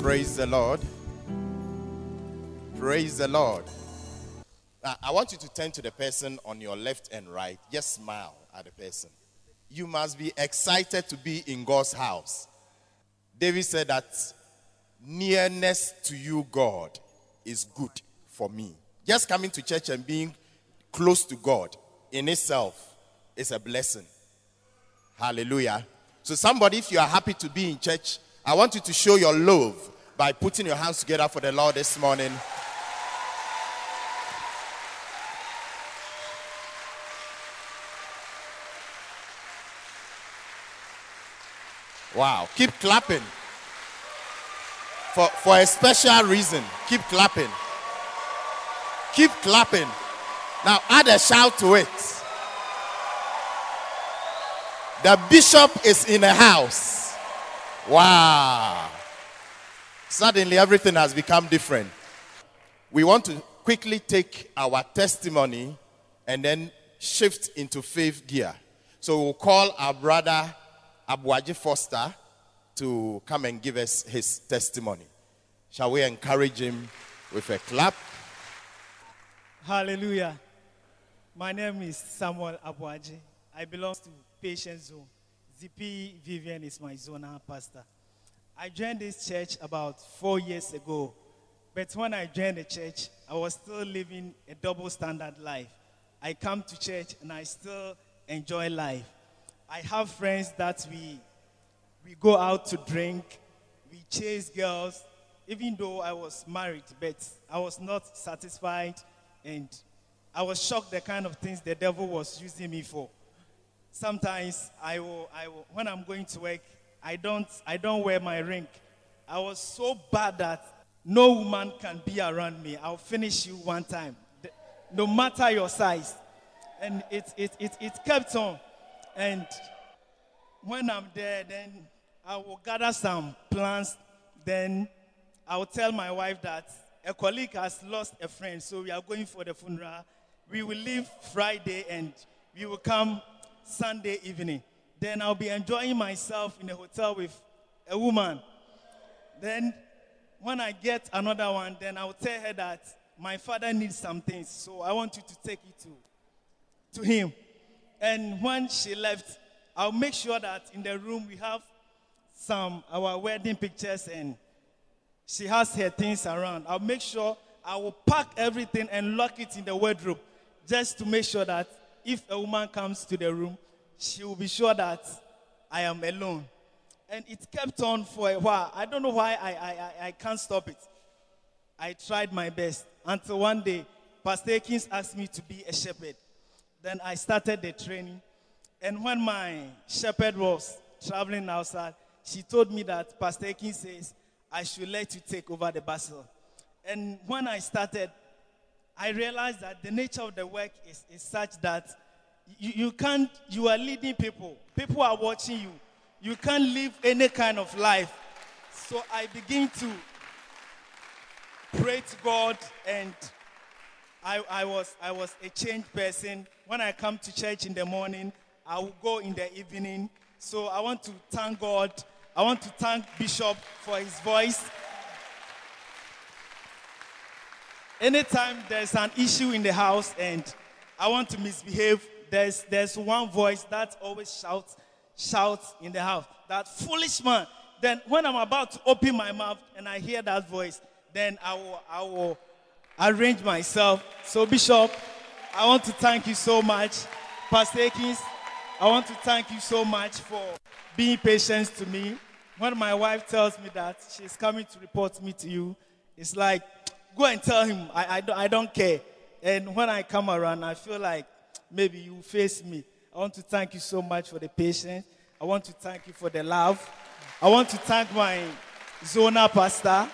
Praise the Lord. Praise the Lord. I want you to turn to the person on your left and right. Just smile at the person. You must be excited to be in God's house. David said that nearness to you, God, is good for me. Just coming to church and being close to God in itself is a blessing. Hallelujah. So, somebody, if you are happy to be in church, I want you to show your love by putting your hands together for the Lord this morning. Wow. Keep clapping. For, for a special reason. Keep clapping. Keep clapping. Now add a shout to it. The bishop is in a house. Wow. Suddenly everything has become different. We want to quickly take our testimony and then shift into faith gear. So we'll call our brother Abuaji Foster to come and give us his testimony. Shall we encourage him with a clap? Hallelujah. My name is Samuel Abuaji. I belong to Patient Zone. ZP Vivian is my zonal pastor. I joined this church about four years ago. But when I joined the church, I was still living a double standard life. I come to church and I still enjoy life. I have friends that we, we go out to drink, we chase girls, even though I was married, but I was not satisfied and I was shocked the kind of things the devil was using me for. Sometimes I will, I will when I'm going to work, I don't, I don't wear my ring. I was so bad that no woman can be around me. I'll finish you one time, no matter your size. And it, it, it, it kept on. And when I'm there, then I will gather some plants. Then I will tell my wife that a colleague has lost a friend, so we are going for the funeral. We will leave Friday and we will come Sunday evening. Then I'll be enjoying myself in a hotel with a woman. Then when I get another one, then I'll tell her that my father needs some things, so I want you to take it to, to him. And when she left, I'll make sure that in the room we have some our wedding pictures and she has her things around. I'll make sure I will pack everything and lock it in the wardrobe just to make sure that if a woman comes to the room, she will be sure that I am alone. And it kept on for a while. I don't know why I, I, I, I can't stop it. I tried my best until one day, Pastor Akins asked me to be a shepherd. Then I started the training. And when my shepherd was traveling outside, she told me that Pastor Akins says, I should let you take over the bacenta. And when I started, I realized that the nature of the work is, is such that you, you can't, you are leading people. People are watching you. You can't live any kind of life. So I begin to pray to God and I, I, was, I was a changed person. When I come to church in the morning, I will go in the evening. So I want to thank God. I want to thank Bishop for his voice. Anytime there's an issue in the house and I want to misbehave, there's, there's one voice that always shouts, shouts in the house. That foolish man. Then when I'm about to open my mouth and I hear that voice, then I will, I will arrange myself. So, Bishop, I want to thank you so much. Pastor Akins, I want to thank you so much for being patient to me. When my wife tells me that she's coming to report me to you, it's like, go and tell him, I, I, don't, I don't care. And when I come around, I feel like maybe you face me. I want to thank you so much for the patience. I want to thank you for the love. I want to thank my Zona pastor.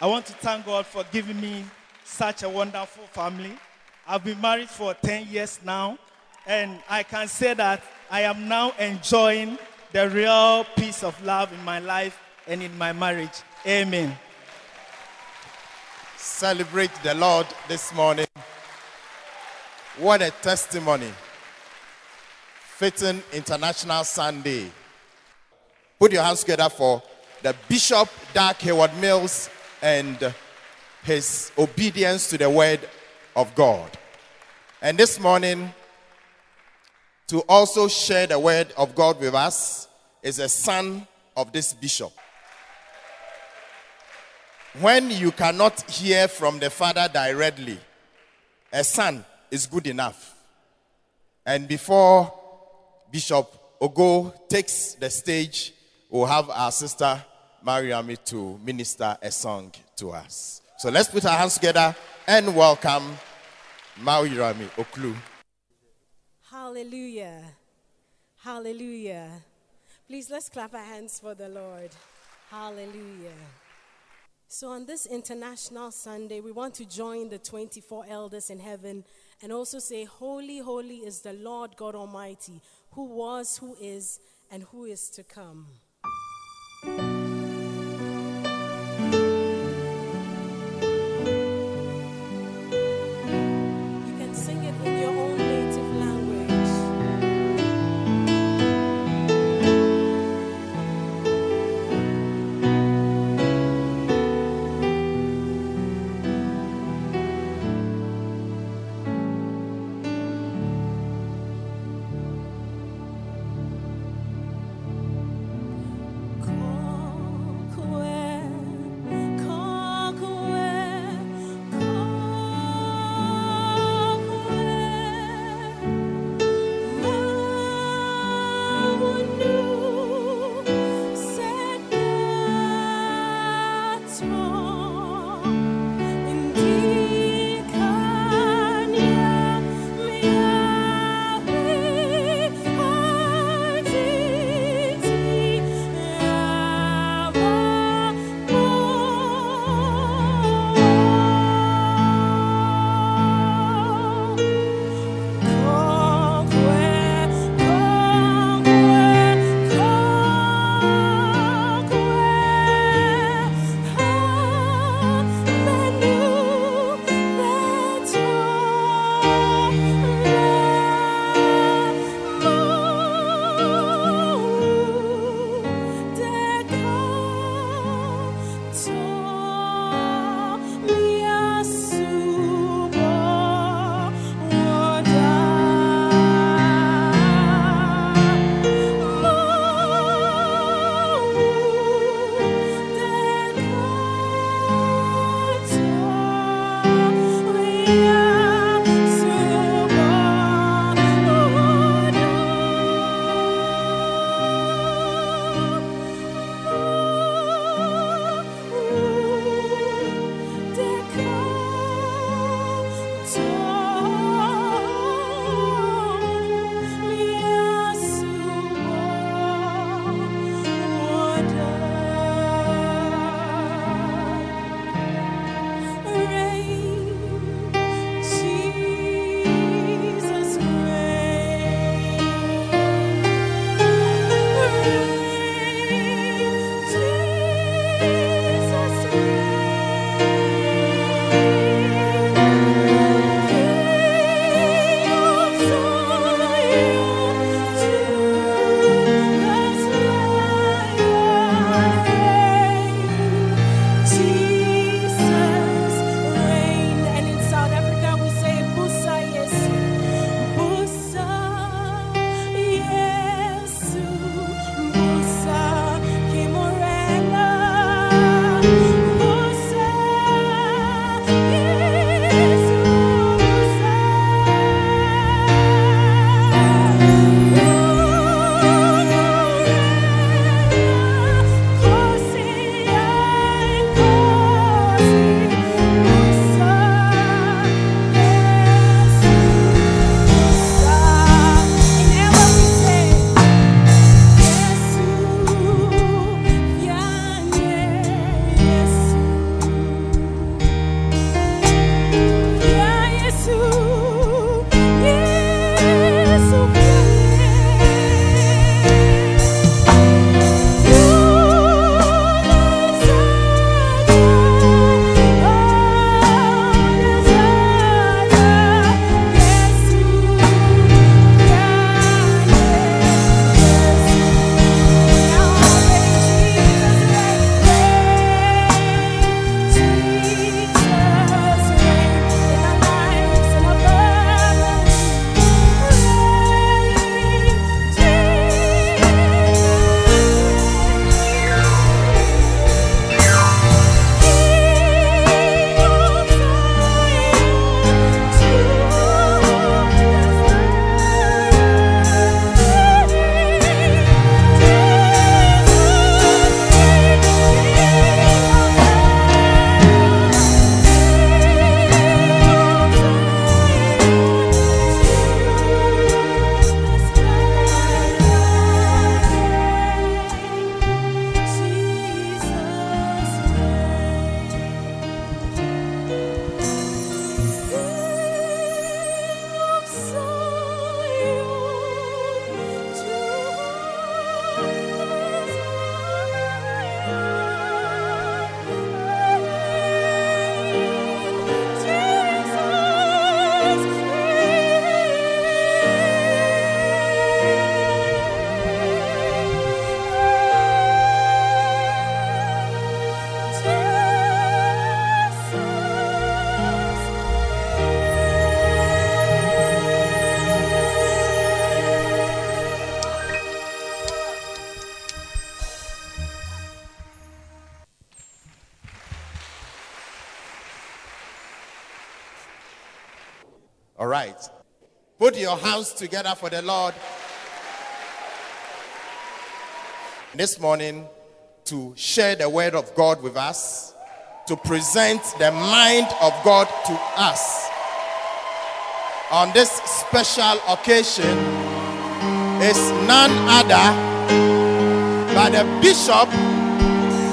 I want to thank God for giving me such a wonderful family. I've been married for 10 years now, and I can say that I am now enjoying the real peace of love in my life and in my marriage. Amen. Celebrate the Lord this morning. What a testimony. Fitting International Sunday. Put your hands together for the Bishop Dag Heward-Mills and his obedience to the word of God. And this morning, to also share the word of God with us is a son of this bishop. When you cannot hear from the father directly, a son is good enough. And before Bishop Ogo takes the stage, we'll have our sister Mariami to minister a song to us. So let's put our hands together and welcome Mariami Oklu. Hallelujah. Hallelujah. Please let's clap our hands for the Lord. Hallelujah. So, on this International Sunday, we want to join the 24 elders in heaven and also say, Holy, holy is the Lord God Almighty, who was, who is, and who is to come. Your hands together for the Lord. This morning, to share the word of God with us, to present the mind of God to us. On this special occasion is none other but the bishop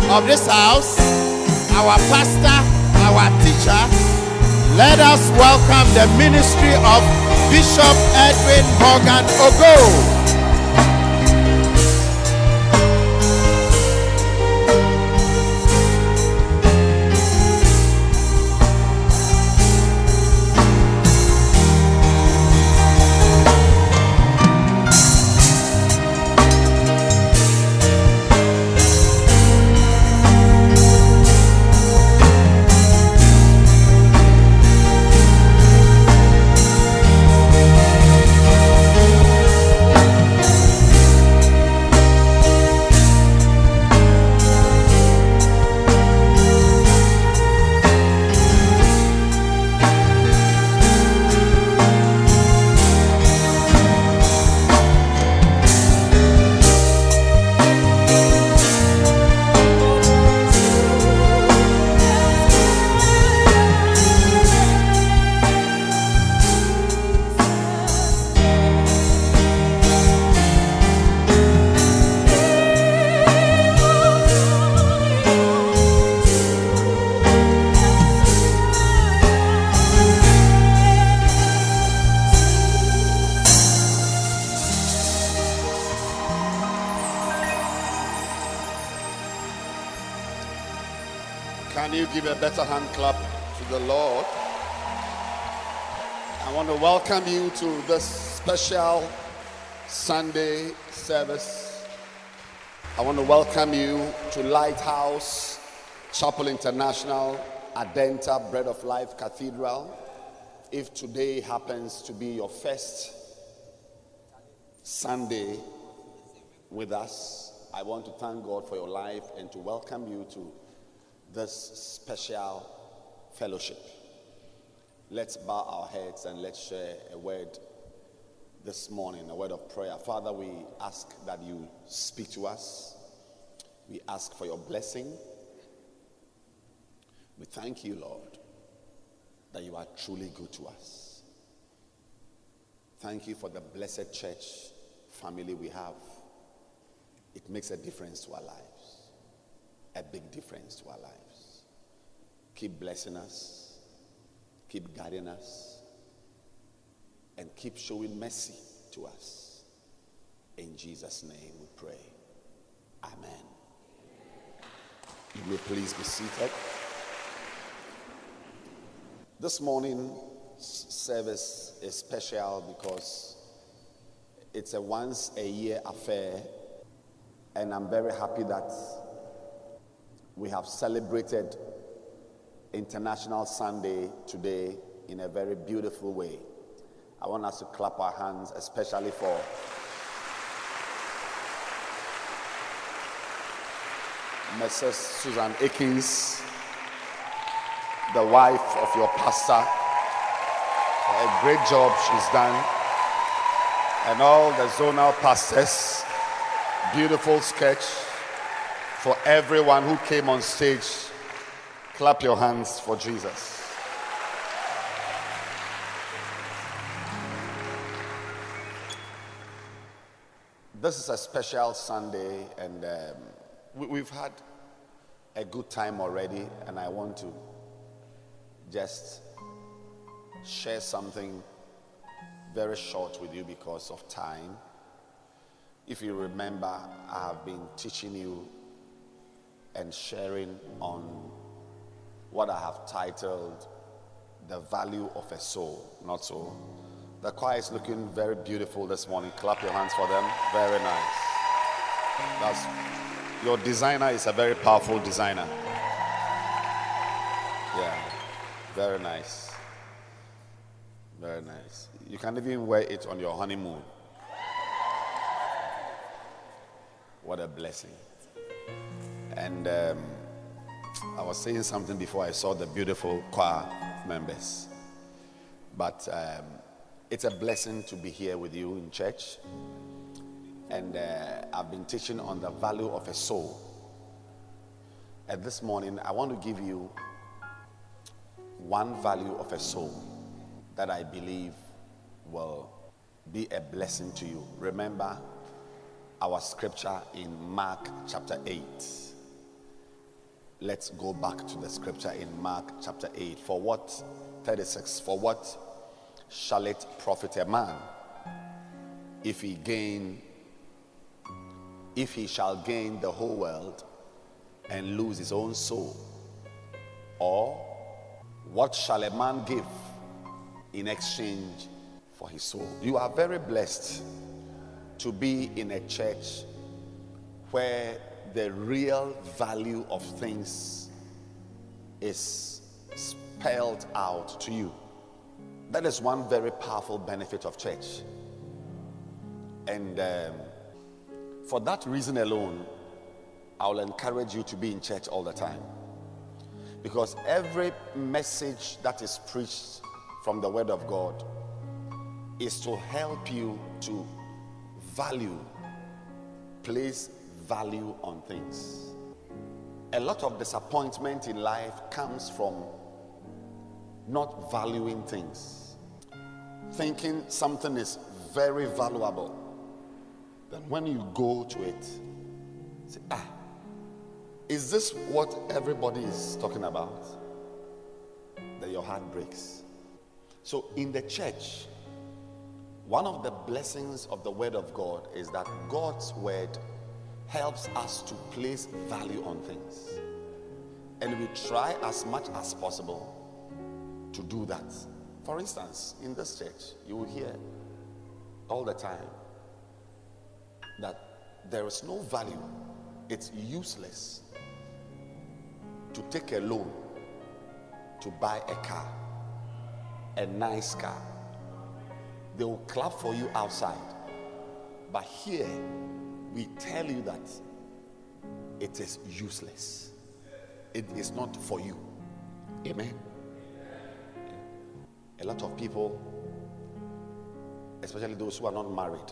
of this house, our pastor, our teacher. Let us welcome the ministry of Bishop Edwin Morgan Ogo. Special Sunday service. I want to welcome you to Lighthouse Chapel International, Adenta Bread of Life Cathedral. If today happens to be your first Sunday with us, I want to thank God for your life and to welcome you to this special fellowship. Let's bow our heads and let's share a word this morning, a word of prayer. Father, we ask that you speak to us. We ask for your blessing. We thank you, Lord, that you are truly good to us. Thank you for the blessed church family we have. It makes a difference to our lives, a big difference to our lives. Keep blessing us, keep guiding us, and keep showing mercy to us. In Jesus' name we pray. Amen. You may please be seated. This morning's service is special because it's a once a year affair, and I'm very happy that we have celebrated International Sunday today in a very beautiful way. I want us to clap our hands, especially for Mrs. Susan Akins, the wife of your pastor, a great job she's done, and all the zonal pastors. Beautiful sketch for everyone who came on stage. Clap your hands for Jesus. This is a special Sunday, and um, we, we've had a good time already, and I want to just share something very short with you because of time. If you remember, I have been teaching you and sharing on what I have titled The Value of a Soul. Not so. The choir is looking very beautiful this morning. Clap your hands for them. Very nice. That's your designer is a very powerful designer. Yeah. Very nice. Very nice. You can even wear it on your honeymoon. What a blessing. And um, I was saying something before I saw the beautiful choir members. But um, it's a blessing to be here with you in church. And uh, I've been teaching on the value of a soul. And this morning, I want to give you one value of a soul that I believe will be a blessing to you. Remember our scripture in Mark chapter 8. Let's go back to the scripture in Mark chapter 8. For what, 36, for what shall it profit a man if he gain, if he shall gain the whole world and lose his own soul? Or what shall a man give in exchange for his soul? You are very blessed to be in a church where the real value of things is spelled out to you. That is one very powerful benefit of church. And um, for that reason alone, I will encourage you to be in church all the time. Because every message that is preached from the Word of God is to help you to value, place value on things. A lot of disappointment in life comes from not valuing things, thinking something is very valuable. Then when you go to it, say, ah, is this what everybody is talking about? Then your heart breaks. So in the church, one of the blessings of the Word of God is that God's Word helps us to place value on things. And we try as much as possible to do that. For instance, in this church, you will hear all the time that there is no value, it's useless to take a loan to buy a car, a nice car. They will clap for you outside. But here, we tell you that it is useless, it is not for you. Amen. A lot of people, especially those who are not married,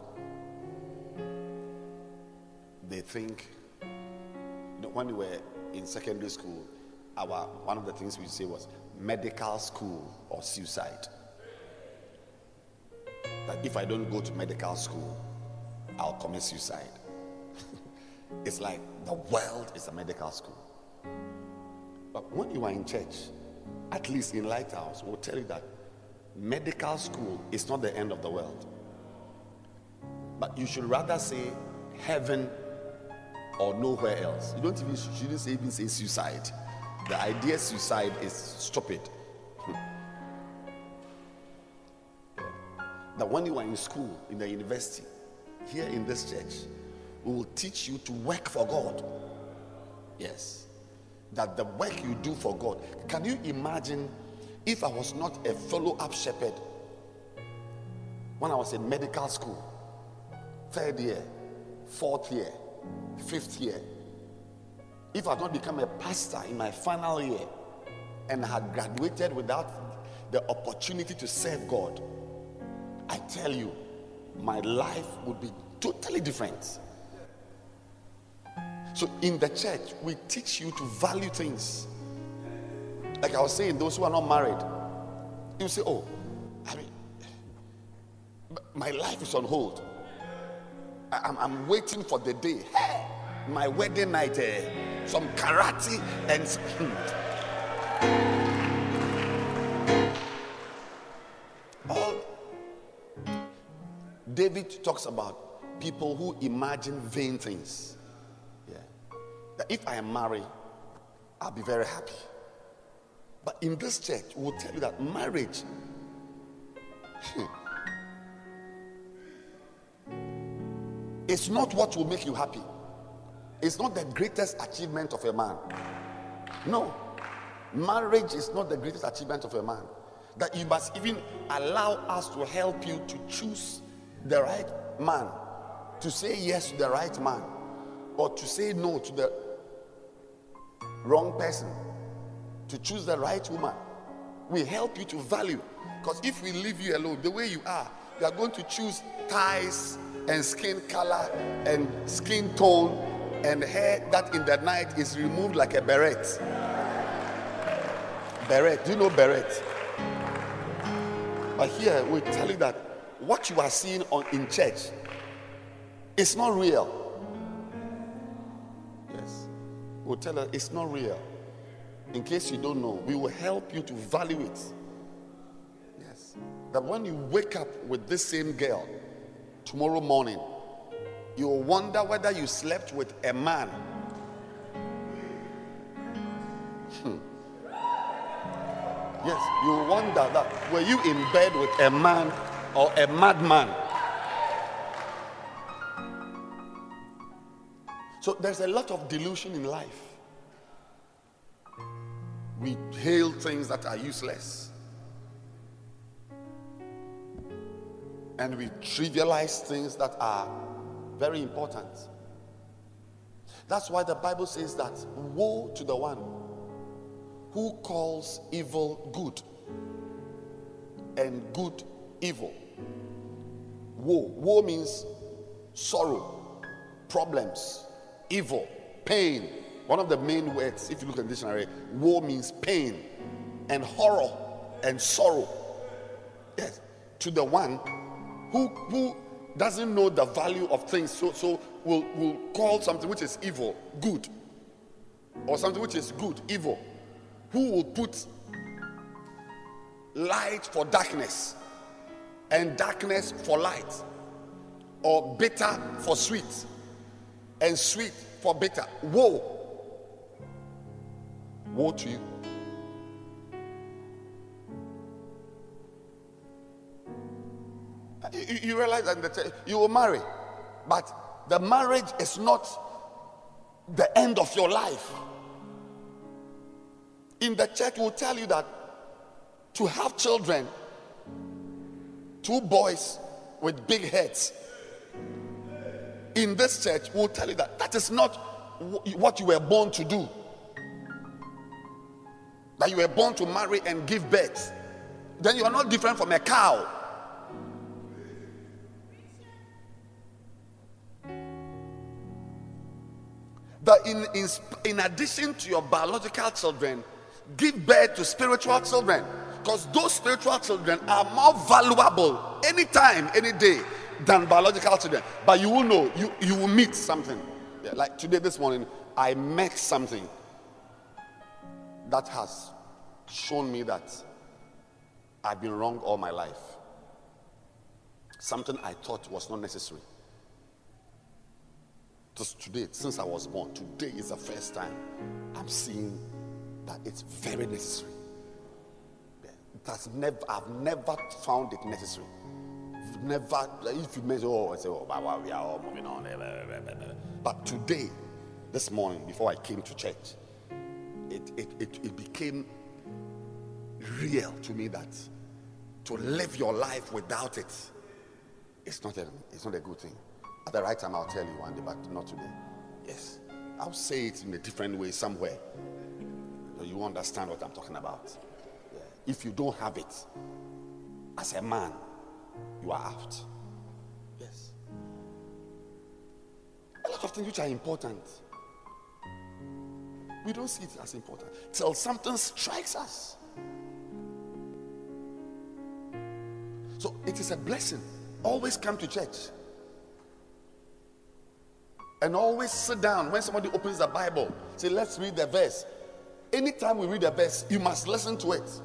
they think when we were in secondary school, our one of the things we say was medical school or suicide. That if I don't go to medical school, I'll commit suicide. it's like the world is a medical school. But when you are in church, at least in Lighthouse, we'll tell you that medical school is not the end of the world. But you should rather say heaven or nowhere else. You don't even shouldn't say, even say suicide. The idea suicide is stupid. that when you are in school, in the university, here in this church, we will teach you to work for God. Yes. That the work you do for God. Can you imagine if I was not a follow up shepherd when I was in medical school, third year, fourth year, fifth year? If I had not become a pastor in my final year and had graduated without the opportunity to serve God, I tell you, my life would be totally different. So, in the church, we teach you to value things. Like I was saying, those who are not married, you say, Oh, I mean, my life is on hold. I, am I'm waiting for the day. Hey, My wedding night, uh, some karate and. All David talks about people who imagine vain things. Yeah. That if I am married, I'll be very happy. But in this church, we'll tell you that marriage hmm, it's not what will make you happy. It's not the greatest achievement of a man. No. Marriage is not the greatest achievement of a man. That you must even allow us to help you to choose the right man, to say yes to the right man, or to say no to the wrong person, to choose the right woman. We help you to value. Because if we leave you alone, the way you are, you are going to choose ties and skin color and skin tone and hair that in the night is removed like a beret. Beret. Do you know beret? But here we tell you that what you are seeing on in church is not real. Yes. We'll tell her it's not real. In case you don't know, we will help you to value it. Yes. That when you wake up with this same girl tomorrow morning, you will wonder whether you slept with a man. Hmm. Yes, you will wonder that were you in bed with a man or a madman? So there's a lot of delusion in life. We hail things that are useless. And we trivialize things that are very important. That's why the Bible says that woe to the one who calls evil good and good evil. Woe. Woe means sorrow, problems, evil, pain. One of the main words, if you look at the dictionary, woe means pain and horror and sorrow. Yes, to the one who who doesn't know the value of things, so so will will call something which is evil good, or something which is good evil. Who will put light for darkness and darkness for light, or bitter for sweet and sweet for bitter. Woe. Woe to you. You, you realize that you will marry, but the marriage is not the end of your life. In the church, will tell you that to have children, two boys with big heads, in this church will tell you that that is not what you were born to do. That you were born to marry and give birth. Then you are not different from a cow. That in, in, in addition to your biological children, give birth to spiritual children. Because those spiritual children are more valuable anytime, any day than biological children. But you will know, you, you will meet something. Yeah, like today, this morning, I met something that has shown me that I've been wrong all my life. Something I thought was not necessary. Just today, since I was born, today is the first time I'm seeing that it's very necessary. It has never, I've never found it necessary never, if you mention, oh, I say, oh, wow, we are all moving on. But today, this morning, before I came to church, it, it, it, it became real to me that to live your life without it, it's not a, it's not a good thing. At the right time, I'll tell you one day, but not today. Yes. I'll say it in a different way somewhere. So you understand what I'm talking about. Yeah. If you don't have it, as a man, you are out. Yes. A lot of things which are important, we don't see it as important till something strikes us. So it is a blessing. Always come to church. And always sit down when somebody opens the Bible. Say, let's read the verse. Anytime we read a verse, you must listen to it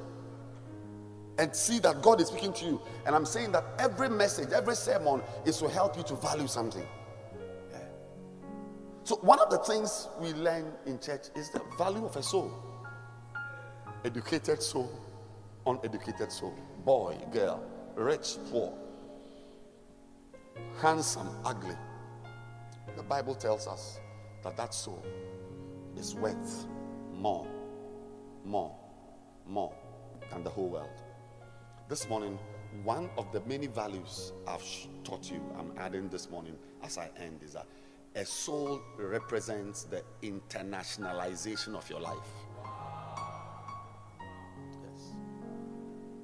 and see that God is speaking to you. And I'm saying that every message, every sermon is to help you to value something. So, one of the things we learn in church is the value of a soul educated soul, uneducated soul, boy, girl, rich, poor, handsome, ugly. The Bible tells us that that soul is worth more, more, more than the whole world. This morning, one of the many values I've taught you, I'm adding this morning as I end, is that a soul represents the internationalization of your life. Yes.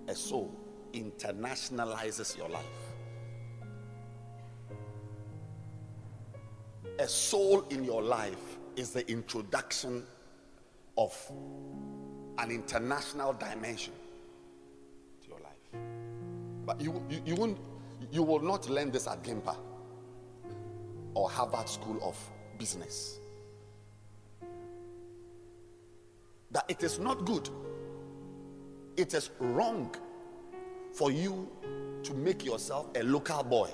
A soul internationalizes your life. A soul in your life is the introduction of an international dimension to your life. But you, you, you, won't, you will not learn this at Gimpa or Harvard School of Business. That it is not good, it is wrong for you to make yourself a local boy.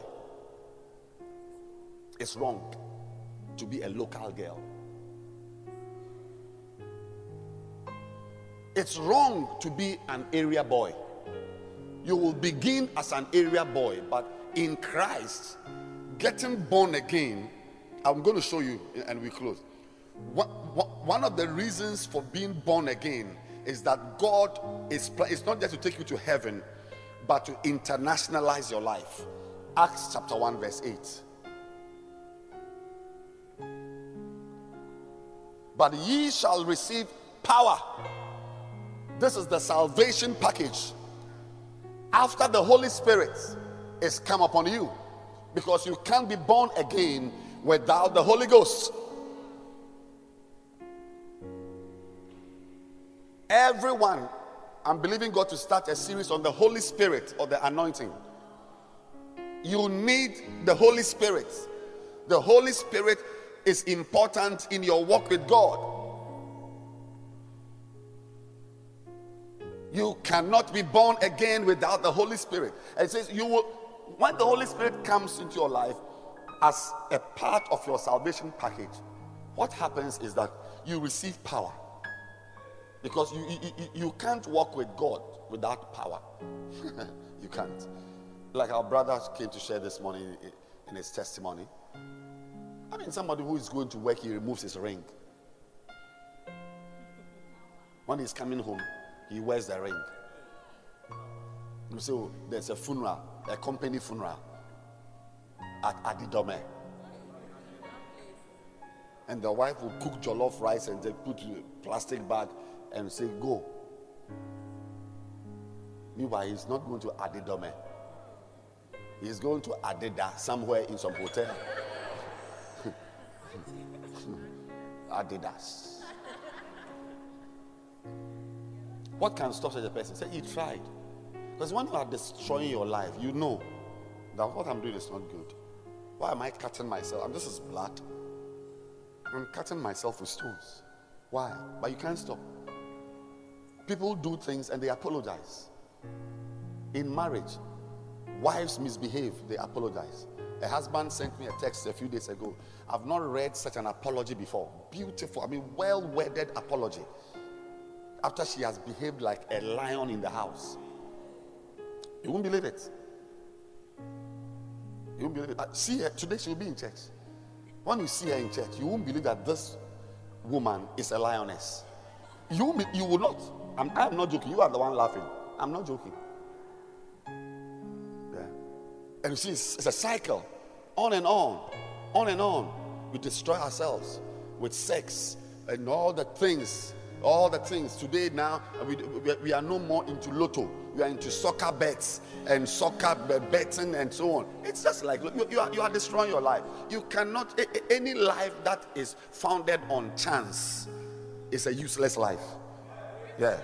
It's wrong to be a local girl. It's wrong to be an area boy. You will begin as an area boy, but in Christ, getting born again, I'm going to show you and we close. One of the reasons for being born again is that God is it's not just to take you to heaven, but to internationalize your life. Acts chapter 1, verse 8. But ye shall receive power. This is the salvation package. After the Holy Spirit is come upon you, because you can't be born again without the Holy Ghost. Everyone, I'm believing God to start a series on the Holy Spirit or the anointing. You need the Holy Spirit. The Holy Spirit is important in your walk with God. You cannot be born again without the Holy Spirit. it says you will when the Holy Spirit comes into your life as a part of your salvation package, what happens is that you receive power. Because you, you, you can't walk with God without power. you can't. Like our brother came to share this morning in his testimony. I mean, somebody who is going to work, he removes his ring. When he's coming home, he wears the ring. You say, oh, there's a funeral, a company funeral at Adidome. And the wife will cook jollof rice and they put plastic bag and say, Go. Meanwhile, he's not going to Adidome. He's going to Adida somewhere in some hotel. Adidas. What can stop such a person? Say, He tried. Because when you are destroying your life, you know that what I'm doing is not good. Why am I cutting myself? I'm, this is blood. I'm cutting myself with stones. Why? But you can't stop. People do things and they apologize. In marriage, wives misbehave, they apologize. A husband sent me a text a few days ago. I've not read such an apology before. Beautiful, I mean, well worded apology. After she has behaved like a lion in the house. You won't believe it. You won't believe it. Uh, see her today, she will be in church. When you see her in church, you won't believe that this woman is a lioness. You, you will not. I'm, I'm not joking. You are the one laughing. I'm not joking. Yeah. And you see, it's, it's a cycle on and on, on and on. We destroy ourselves with sex and all the things all the things. Today now we, we are no more into lotto. We are into soccer bets and soccer betting and so on. It's just like you, you, are, you are destroying your life. You cannot any life that is founded on chance is a useless life. Yeah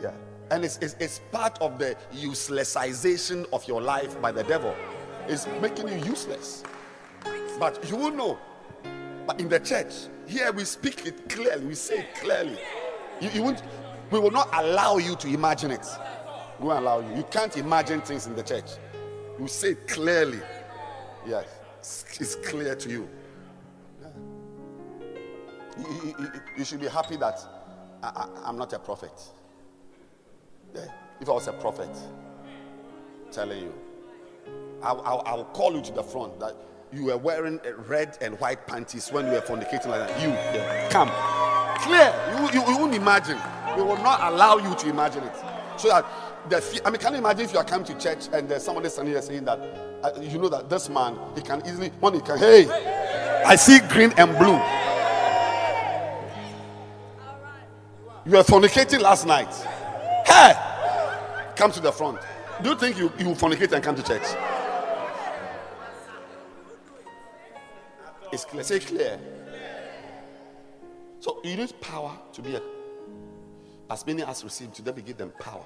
yeah. And it's, it's, it's part of the uselessization of your life by the devil. It's making you useless. But you will know. But in the church here we speak it clearly. We say it clearly you, you won't, we will not allow you to imagine it. We won't allow you. You can't imagine things in the church. You say it clearly. Yes, it's clear to you. You, you, you, should be happy that I, am not a prophet. Yeah. If I was a prophet, telling you, I'll, I'll, I'll, call you to the front that you were wearing red and white panties when you were fornicating like that. You, yeah, come. Clear. You, you, you won't imagine. We will not allow you to imagine it. So that the I mean, can you imagine if you are coming to church and there's somebody standing here saying that uh, you know that this man he can easily one he can hey, I see green and blue. You were fornicating last night. Hey, come to the front. Do you think you, you fornicate and come to church? It's clear. Say clear. So you need power to be a, as many as received to them, we give them power.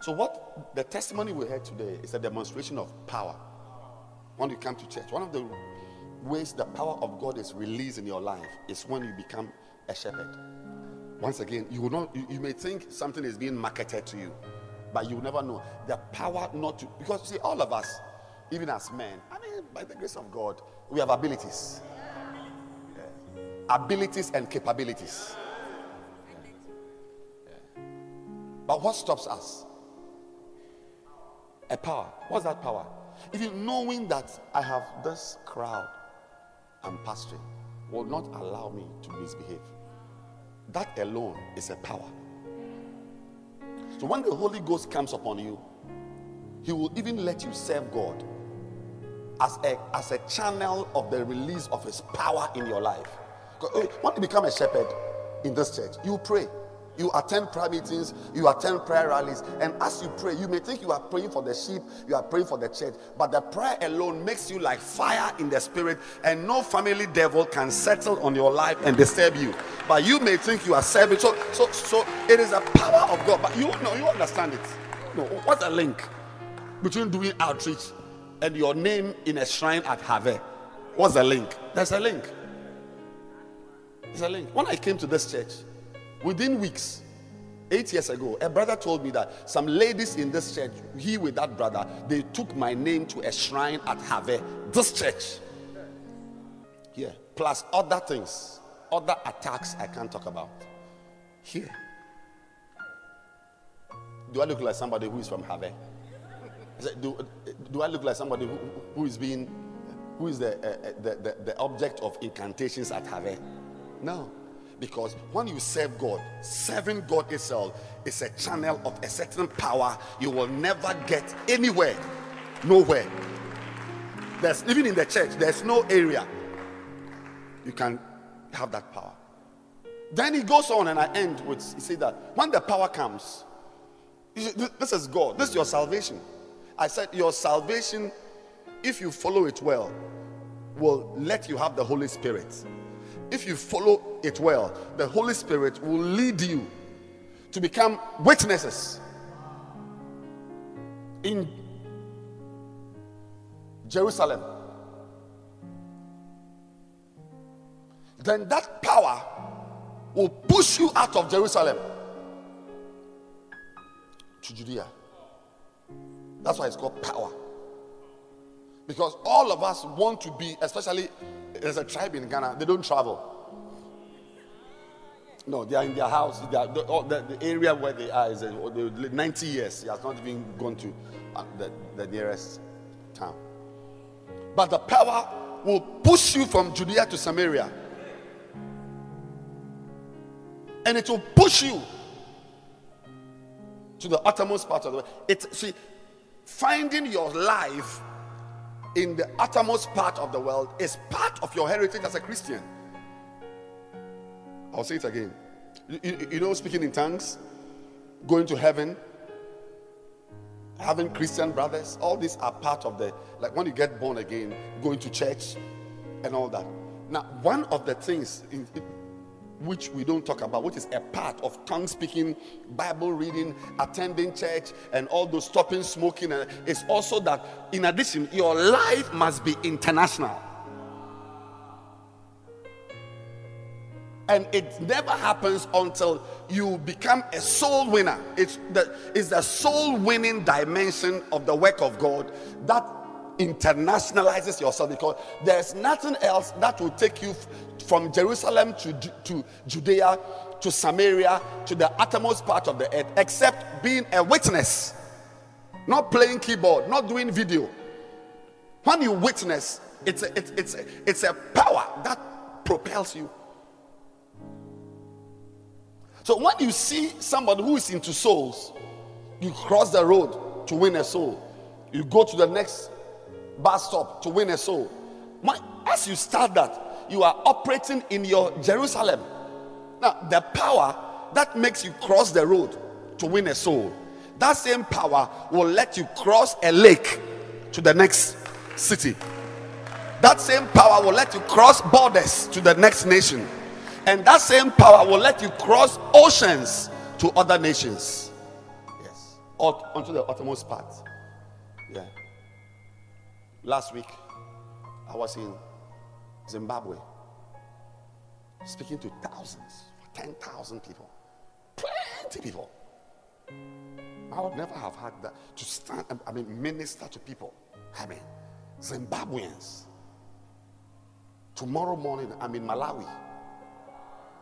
So what the testimony we heard today is a demonstration of power. When you come to church, one of the ways the power of God is released in your life is when you become a shepherd. Once again, you will not you, you may think something is being marketed to you, but you will never know the power not to because see, all of us, even as men, I mean, by the grace of God, we have abilities. Abilities and capabilities. But what stops us? A power. What's that power? You knowing that I have this crowd I'm pastoring will not allow me to misbehave. That alone is a power. So when the Holy Ghost comes upon you, He will even let you serve God as a, as a channel of the release of His power in your life. When to become a shepherd in this church, you pray. You attend prayer meetings, you attend prayer rallies, and as you pray, you may think you are praying for the sheep, you are praying for the church, but the prayer alone makes you like fire in the spirit, and no family devil can settle on your life and disturb you. But you may think you are serving. So, so, so it is a power of God. But you know, you understand it. No, what's the link between doing outreach and your name in a shrine at Have? What's the link? There's a link. Link. When I came to this church, Within weeks, eight years ago, a brother told me that some ladies in this church, he with that brother, they took my name to a shrine at Have, this church. Here, plus other things, other attacks I can't talk about. Here. Do I look like somebody who is from Have? Do, do I look like somebody who, who is being, who is the, uh, the, the, the object of incantations at Have? No. Because when you serve God, serving God itself is a channel of a certain power you will never get anywhere. Nowhere. There's even in the church, there's no area you can have that power. Then he goes on, and I end with he said that when the power comes, this is God, this is your salvation. I said, Your salvation, if you follow it well, will let you have the Holy Spirit if you follow it well, the Holy Spirit will lead you to become witnesses in Jerusalem. Then that power will push you out of Jerusalem to Judea. That's why it's called power. Because all of us want to be, especially there's a tribe in Ghana, they don't travel. No, they are in their house. Are, the, the, the, area where they are is uh, 90 years. He has not even gone to uh, the, the nearest town. But the power will push you from Judea to Samaria. And it will push you to the uttermost part of the world. It see, finding your life in the uttermost part of the world is part of your heritage as a Christian. I'll say it again. You, you, you, know, speaking in tongues, going to heaven, having Christian brothers, all these are part of the, like when you get born again, going to church and all that. Now, one of the things in, in, which we don't talk about, which is a part of tongue speaking, Bible reading, attending church, and all those stopping smoking, uh, is also that in addition, your life must be international. And it never happens until you become a soul winner. It's the, it's the soul winning dimension of the work of God that internationalizes yourself because there's nothing else that will take you from Jerusalem to, to Judea to Samaria to the uttermost part of the earth except being a witness, not playing keyboard, not doing video. When you witness, it's a, it's, it's, a, it's a power that propels you. So when you see somebody who is into souls, you cross the road to win a soul. You go to the next bus stop to win a soul. My, As you start that, you are operating in your Jerusalem. Now, the power that makes you cross the road to win a soul That same power will let you cross a lake to the next city. That same power will let you cross borders to the next nation. And that same power will let you cross oceans to other nations. Yes. Or onto the uttermost part. Yeah. Last week, I was in Zimbabwe speaking to thousands, 10,000 people, plenty people. I would never have had that to stand, I mean, minister to people. I mean, Zimbabweans. Tomorrow morning, I'm in Malawi.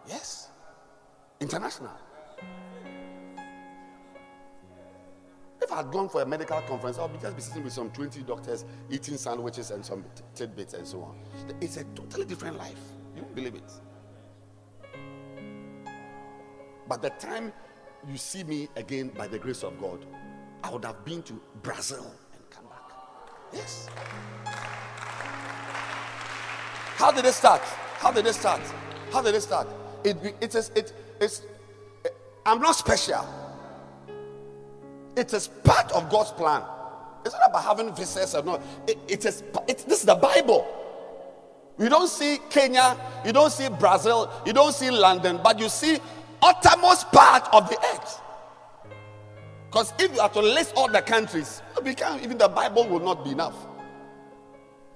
Yes, international. If I had gone for a medical conference, I would just be sitting with some 20 doctors eating sandwiches and some tidbits and so on. It's a totally different life. You won't believe it. But the time you see me again by the grace of God, I would have been to Brazil and come back. Yes. How did it start? How did it start? How did it start? It, it is, it, it's, I'm not special. It is part of God's plan. It's not about having visas or not. It, it is it, this is the Bible. You don't see Kenya, you don't see Brazil, you don't see London, but you see uttermost part of the earth. Because if you are to list all the countries, even the Bible will not be enough.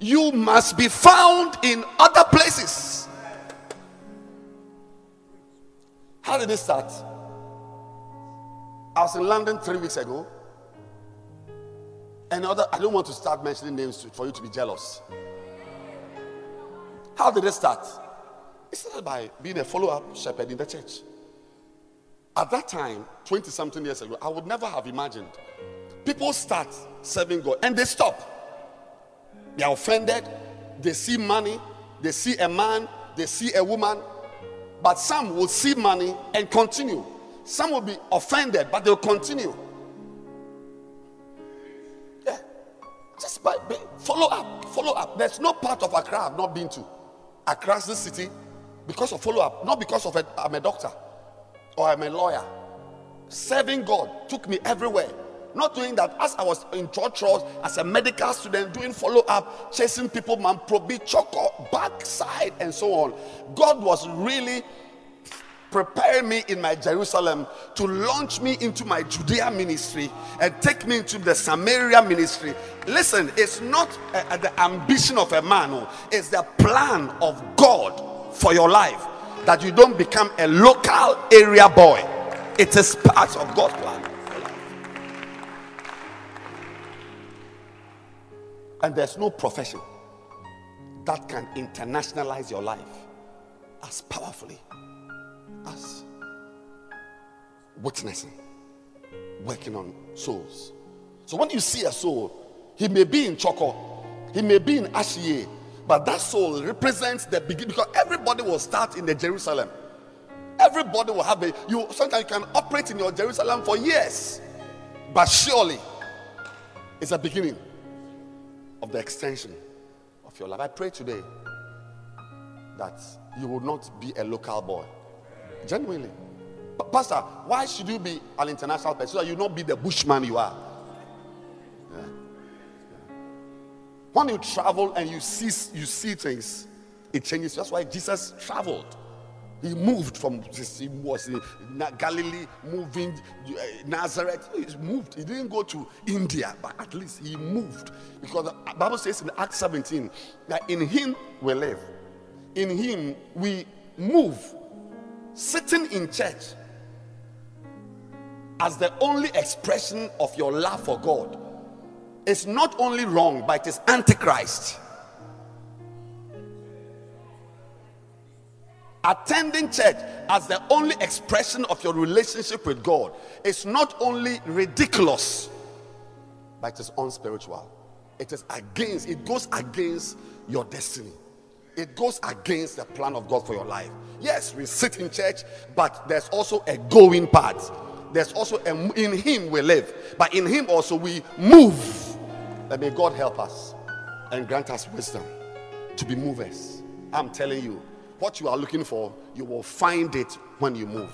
You must be found in other places. How did it start? I was in London three weeks ago. And other, I don't want to start mentioning names for you to be jealous. How did it start? It started by being a follow up shepherd in the church. At that time, 20 something years ago, I would never have imagined. People start serving God and they stop. They are offended. They see money. They see a man. They see a woman. But some will see money and continue. Some will be offended, but they'll continue. Yeah. Just by, by, follow up. Follow up. There's no part of Accra I've not been to. Across the city because of follow up, not because of i I'm a doctor or I'm a lawyer. Serving God took me everywhere. Not doing that as I was in church as a medical student, doing follow up, chasing people, man, probi, choco, backside, and so on. God was really preparing me in my Jerusalem to launch me into my Judea ministry and take me into the Samaria ministry. Listen, it's not a, a, the ambition of a man, no. it's the plan of God for your life that you don't become a local area boy. It is part of God's plan. And there's no profession that can internationalize your life as powerfully as witnessing, working on souls. So when you see a soul, he may be in Choco, he may be in Ashie, but that soul represents the beginning because everybody will start in the Jerusalem. Everybody will have a you sometimes you can operate in your Jerusalem for years, but surely it's a beginning of the extension of your life. I pray today that you will not be a local boy. Genuinely. But Pastor, why should you be an international person so that you not be the bushman you are? When you travel and you see you see things, it changes. That's why Jesus traveled. He moved from he was in Galilee, moving uh, Nazareth. He moved. He didn't go to India, but at least he moved because the Bible says in Acts 17 that in Him we live, in Him we move. Sitting in church as the only expression of your love for God is not only wrong, but it is antichrist. Attending church as the only expression of your relationship with God is not only ridiculous, but it is unspiritual. It is against, it goes against your destiny. It goes against the plan of God for your life. Yes, we sit in church, but there's also a going part. There's also a, in Him we live, but in Him also we move. That may God help us and grant us wisdom to be movers. I'm telling you, what you are looking for, you will find it when you move.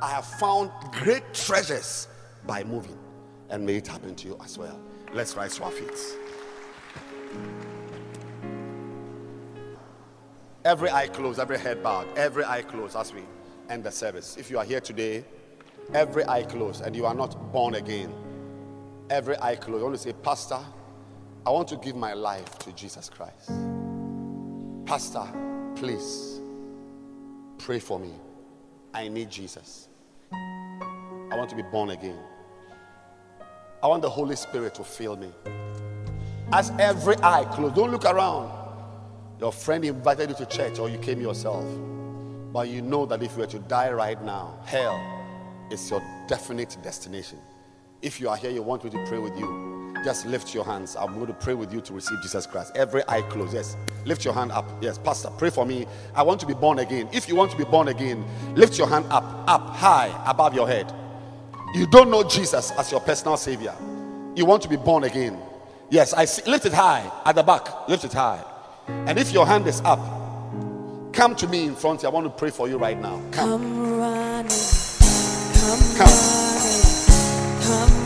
I have found great treasures by moving. and may it happen to you as well. Let's rise to our feet. Every eye closed, every head bowed, every eye closed as we end the service. If you are here today, every eye closed, and you are not born again, every eye closed. I want to say, Pastor, I want to give my life to Jesus Christ. Pastor, please pray for me. I need Jesus. I want to be born again. I want the Holy Spirit to fill me. As every eye closed, don't look around. Your friend invited you to church or you came yourself. But you know that if you were to die right now, hell is your definite destination. If you are here, you want me to pray with you, just lift your hands. I'm going to pray with you to receive Jesus Christ. Every eye closed. Yes. Lift your hand up. Yes, Pastor, pray for me. I want to be born again. If you want to be born again, lift your hand up, up, high, above your head. You don't know Jesus as your personal Savior. You want to be born again. Yes, I see. Lift it high at the back. Lift it high. And if your hand is up, come to me in front. I want to pray for you right now. Come. Come running, come, Come.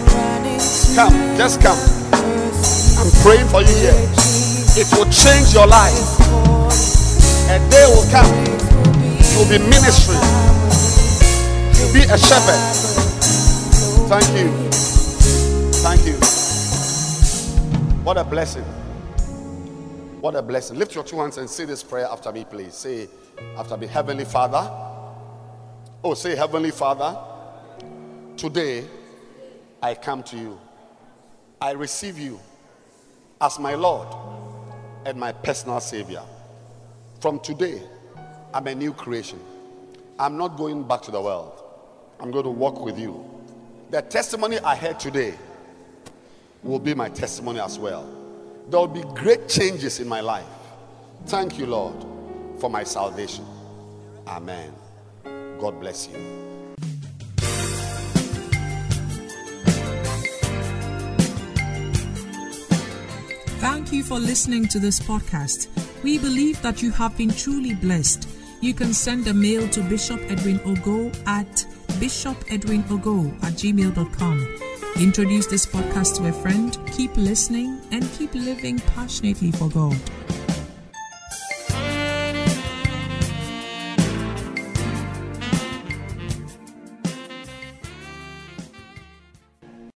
running, come Come. Just come. I'm praying for you here. It will change your life. A day will come. It will be ministry. You'll be a shepherd. Thank you. Thank you. What a blessing. What a blessing. Lift your two hands and say this prayer after me, please. Say after me, Heavenly Father. Oh, say, Heavenly Father, today I come to you. I receive you as my Lord and my personal Savior. From today, I'm a new creation. I'm not going back to the world. I'm going to walk with you. The testimony I heard today will be my testimony as well. There will be great changes in my life. Thank you, Lord, for my salvation. Amen. God bless you. Thank you for listening to this podcast. We believe that you have been truly blessed. You can send a mail to Bishop Edwin Ogo at bishopedwinogo at gmail.com. Introduce this podcast to a friend, keep listening, and keep living passionately for God.